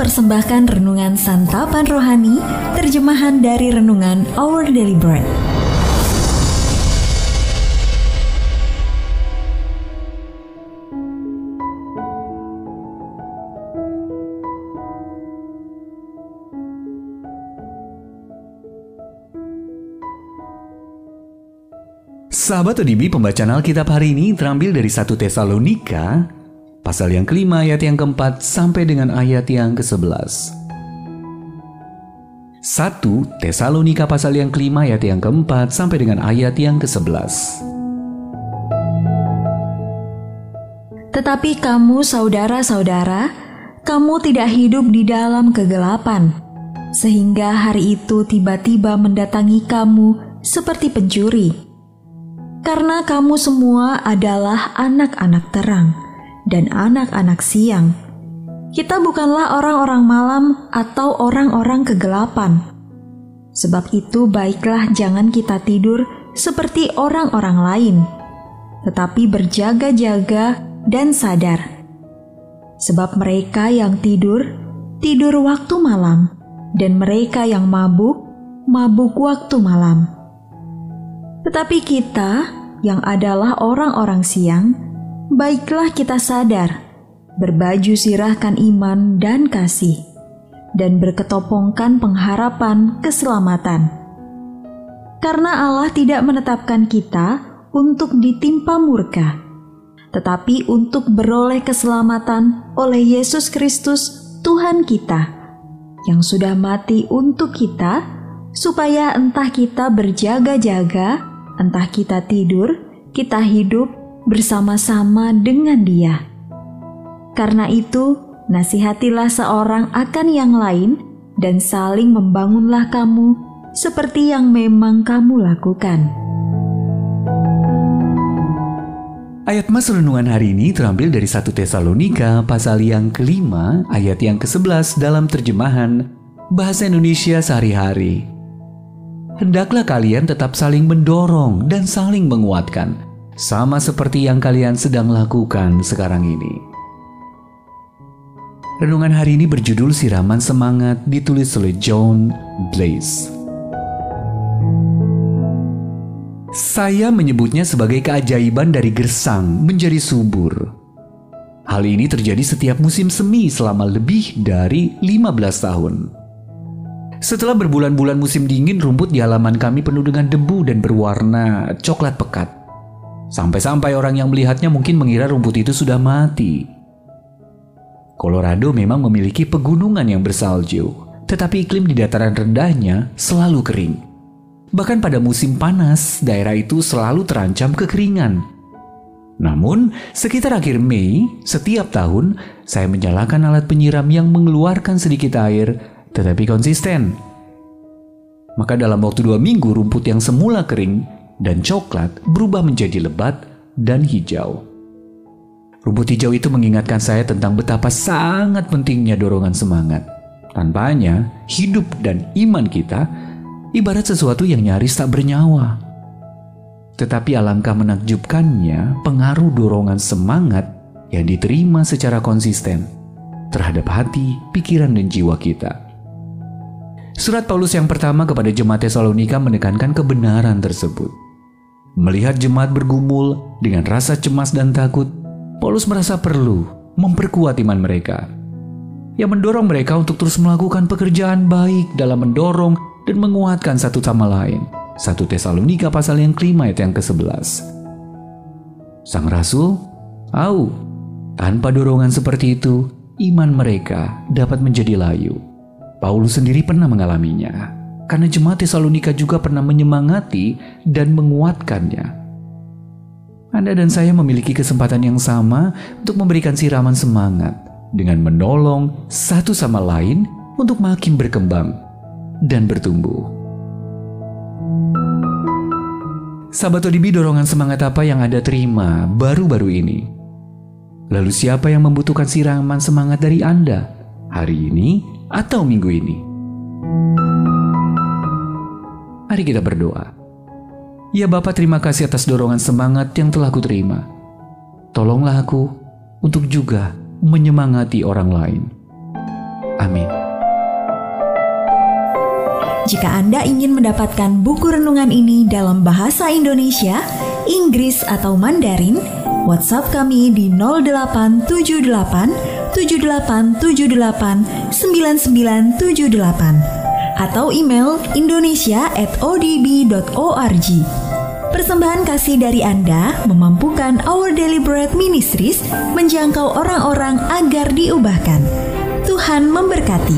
mempersembahkan renungan santapan rohani, terjemahan dari renungan Our Daily Bread. Sahabat ODB, pembacaan Alkitab hari ini terambil dari 1 Tesalonika, pasal yang kelima ayat yang keempat sampai dengan ayat yang ke-11. 1 Tesalonika pasal yang kelima ayat yang keempat sampai dengan ayat yang ke-11. Tetapi kamu saudara-saudara, kamu tidak hidup di dalam kegelapan, sehingga hari itu tiba-tiba mendatangi kamu seperti pencuri karena kamu semua adalah anak-anak terang dan anak-anak siang. Kita bukanlah orang-orang malam atau orang-orang kegelapan. Sebab itu, baiklah jangan kita tidur seperti orang-orang lain, tetapi berjaga-jaga dan sadar. Sebab mereka yang tidur, tidur waktu malam, dan mereka yang mabuk, mabuk waktu malam. Tetapi kita, yang adalah orang-orang siang, baiklah kita sadar, berbaju sirahkan iman dan kasih, dan berketopongkan pengharapan keselamatan. Karena Allah tidak menetapkan kita untuk ditimpa murka, tetapi untuk beroleh keselamatan oleh Yesus Kristus, Tuhan kita, yang sudah mati untuk kita, supaya entah kita berjaga-jaga entah kita tidur, kita hidup bersama-sama dengan Dia. Karena itu, nasihatilah seorang akan yang lain dan saling membangunlah kamu seperti yang memang kamu lakukan. Ayat Mas Renungan hari ini terambil dari 1 Tesalonika pasal yang kelima ayat yang ke-11 dalam terjemahan Bahasa Indonesia sehari-hari hendaklah kalian tetap saling mendorong dan saling menguatkan, sama seperti yang kalian sedang lakukan sekarang ini. Renungan hari ini berjudul Siraman Semangat ditulis oleh John Blaze. Saya menyebutnya sebagai keajaiban dari gersang menjadi subur. Hal ini terjadi setiap musim semi selama lebih dari 15 tahun. Setelah berbulan-bulan musim dingin, rumput di halaman kami penuh dengan debu dan berwarna coklat pekat. Sampai-sampai orang yang melihatnya mungkin mengira rumput itu sudah mati. Colorado memang memiliki pegunungan yang bersalju, tetapi iklim di dataran rendahnya selalu kering. Bahkan pada musim panas, daerah itu selalu terancam kekeringan. Namun, sekitar akhir Mei, setiap tahun saya menyalakan alat penyiram yang mengeluarkan sedikit air tetapi konsisten. Maka dalam waktu dua minggu rumput yang semula kering dan coklat berubah menjadi lebat dan hijau. Rumput hijau itu mengingatkan saya tentang betapa sangat pentingnya dorongan semangat. Tanpanya, hidup dan iman kita ibarat sesuatu yang nyaris tak bernyawa. Tetapi alangkah menakjubkannya pengaruh dorongan semangat yang diterima secara konsisten terhadap hati, pikiran, dan jiwa kita. Surat Paulus yang pertama kepada jemaat Tesalonika menekankan kebenaran tersebut. Melihat jemaat bergumul dengan rasa cemas dan takut, Paulus merasa perlu memperkuat iman mereka. Yang mendorong mereka untuk terus melakukan pekerjaan baik dalam mendorong dan menguatkan satu sama lain. 1 Tesalonika pasal yang kelima ayat yang ke-11. Sang Rasul tahu, tanpa dorongan seperti itu, iman mereka dapat menjadi layu. Paulus sendiri pernah mengalaminya, karena jemaat Tesalonika juga pernah menyemangati dan menguatkannya. Anda dan saya memiliki kesempatan yang sama untuk memberikan siraman semangat dengan menolong satu sama lain untuk makin berkembang dan bertumbuh. Sahabat ODB dorongan semangat apa yang Anda terima baru-baru ini? Lalu siapa yang membutuhkan siraman semangat dari Anda hari ini atau minggu ini. Mari kita berdoa. Ya Bapak terima kasih atas dorongan semangat yang telah kuterima. Tolonglah aku untuk juga menyemangati orang lain. Amin. Jika Anda ingin mendapatkan buku renungan ini dalam bahasa Indonesia, Inggris atau Mandarin, WhatsApp kami di 0878 7878 9978 atau email indonesia@odb.org. Persembahan kasih dari Anda memampukan Our Bread Ministries menjangkau orang-orang agar diubahkan. Tuhan memberkati.